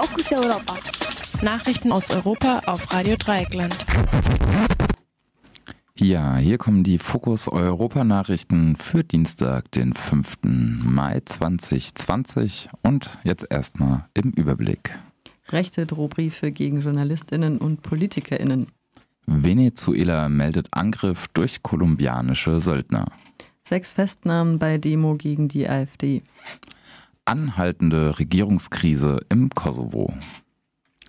Fokus Europa. Nachrichten aus Europa auf Radio Dreieckland. Ja, hier kommen die Fokus Europa Nachrichten für Dienstag, den 5. Mai 2020 und jetzt erstmal im Überblick. Rechte Drohbriefe gegen Journalistinnen und Politikerinnen. Venezuela meldet Angriff durch kolumbianische Söldner. Sechs Festnahmen bei Demo gegen die AfD. Anhaltende Regierungskrise im Kosovo.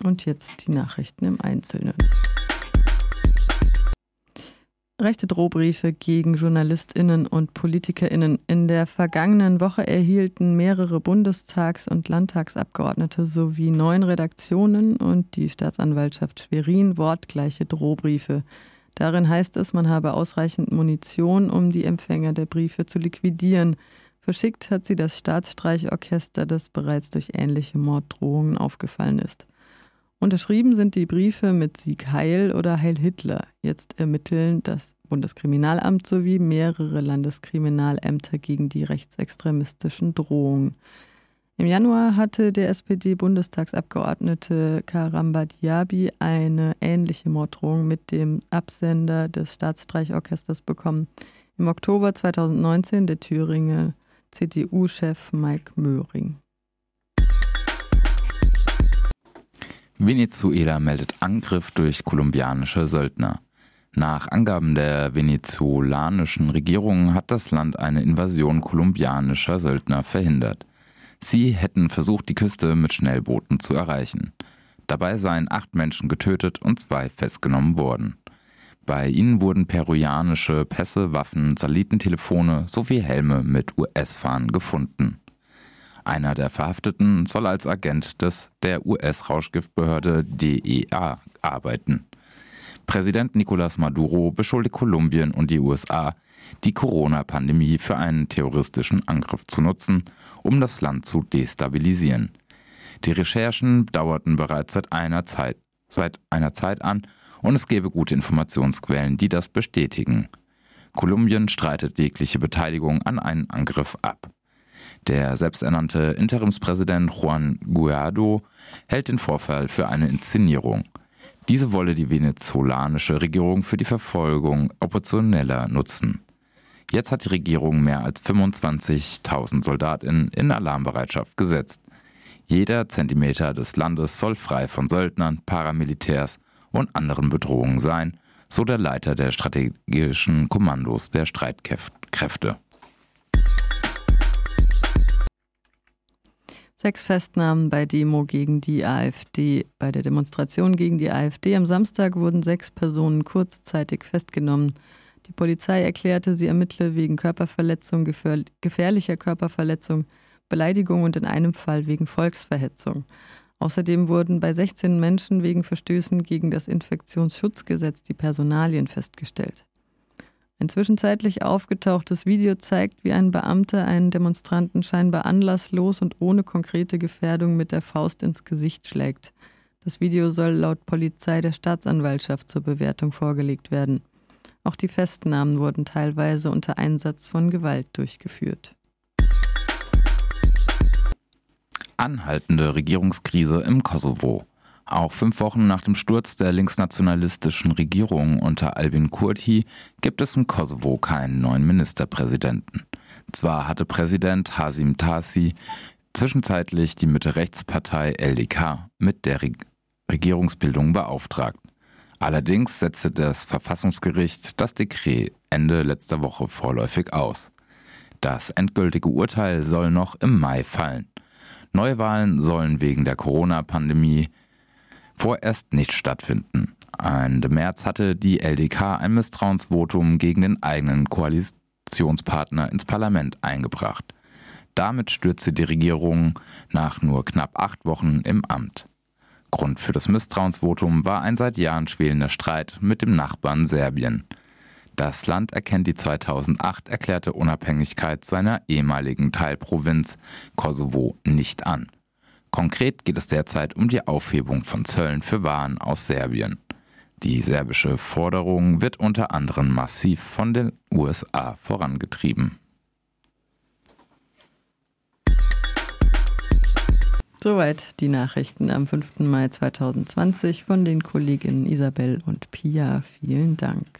Und jetzt die Nachrichten im Einzelnen. Rechte Drohbriefe gegen JournalistInnen und PolitikerInnen. In der vergangenen Woche erhielten mehrere Bundestags- und Landtagsabgeordnete sowie neun Redaktionen und die Staatsanwaltschaft Schwerin wortgleiche Drohbriefe. Darin heißt es, man habe ausreichend Munition, um die Empfänger der Briefe zu liquidieren. Verschickt hat sie das Staatsstreichorchester, das bereits durch ähnliche Morddrohungen aufgefallen ist. Unterschrieben sind die Briefe mit Sieg Heil oder Heil Hitler. Jetzt ermitteln das Bundeskriminalamt sowie mehrere Landeskriminalämter gegen die rechtsextremistischen Drohungen. Im Januar hatte der SPD-Bundestagsabgeordnete Karamba Diaby eine ähnliche Morddrohung mit dem Absender des Staatsstreichorchesters bekommen. Im Oktober 2019 der Thüringer CDU-Chef Mike Möhring. Venezuela meldet Angriff durch kolumbianische Söldner. Nach Angaben der venezolanischen Regierung hat das Land eine Invasion kolumbianischer Söldner verhindert. Sie hätten versucht, die Küste mit Schnellbooten zu erreichen. Dabei seien acht Menschen getötet und zwei festgenommen worden. Bei ihnen wurden peruanische Pässe, Waffen, Satellitentelefone sowie Helme mit US-Fahnen gefunden. Einer der Verhafteten soll als Agent des der US-Rauschgiftbehörde DEA arbeiten. Präsident Nicolás Maduro beschuldigt Kolumbien und die USA, die Corona-Pandemie für einen terroristischen Angriff zu nutzen, um das Land zu destabilisieren. Die Recherchen dauerten bereits seit einer Zeit, seit einer Zeit an und es gäbe gute Informationsquellen, die das bestätigen. Kolumbien streitet jegliche Beteiligung an einen Angriff ab. Der selbsternannte Interimspräsident Juan Guaido hält den Vorfall für eine Inszenierung. Diese wolle die venezolanische Regierung für die Verfolgung Oppositioneller nutzen. Jetzt hat die Regierung mehr als 25.000 Soldatinnen in Alarmbereitschaft gesetzt. Jeder Zentimeter des Landes soll frei von Söldnern, Paramilitärs und anderen Bedrohungen sein, so der Leiter der strategischen Kommandos der Streitkräfte. Sechs Festnahmen bei Demo gegen die AfD. Bei der Demonstration gegen die AfD am Samstag wurden sechs Personen kurzzeitig festgenommen. Die Polizei erklärte, sie ermittle wegen Körperverletzung, gefährlicher Körperverletzung, Beleidigung und in einem Fall wegen Volksverhetzung. Außerdem wurden bei 16 Menschen wegen Verstößen gegen das Infektionsschutzgesetz die Personalien festgestellt. Ein zwischenzeitlich aufgetauchtes Video zeigt, wie ein Beamter einen Demonstranten scheinbar anlasslos und ohne konkrete Gefährdung mit der Faust ins Gesicht schlägt. Das Video soll laut Polizei der Staatsanwaltschaft zur Bewertung vorgelegt werden. Auch die Festnahmen wurden teilweise unter Einsatz von Gewalt durchgeführt. Anhaltende Regierungskrise im Kosovo. Auch fünf Wochen nach dem Sturz der linksnationalistischen Regierung unter Albin Kurti gibt es im Kosovo keinen neuen Ministerpräsidenten. Zwar hatte Präsident Hasim Tasi zwischenzeitlich die Mitte-Rechts-Partei LDK mit der Re Regierungsbildung beauftragt. Allerdings setzte das Verfassungsgericht das Dekret Ende letzter Woche vorläufig aus. Das endgültige Urteil soll noch im Mai fallen. Neuwahlen sollen wegen der Corona-Pandemie vorerst nicht stattfinden. Ende März hatte die LDK ein Misstrauensvotum gegen den eigenen Koalitionspartner ins Parlament eingebracht. Damit stürzte die Regierung nach nur knapp acht Wochen im Amt. Grund für das Misstrauensvotum war ein seit Jahren schwelender Streit mit dem Nachbarn Serbien. Das Land erkennt die 2008 erklärte Unabhängigkeit seiner ehemaligen Teilprovinz Kosovo nicht an. Konkret geht es derzeit um die Aufhebung von Zöllen für Waren aus Serbien. Die serbische Forderung wird unter anderem massiv von den USA vorangetrieben. Soweit die Nachrichten am 5. Mai 2020 von den Kolleginnen Isabel und Pia. Vielen Dank.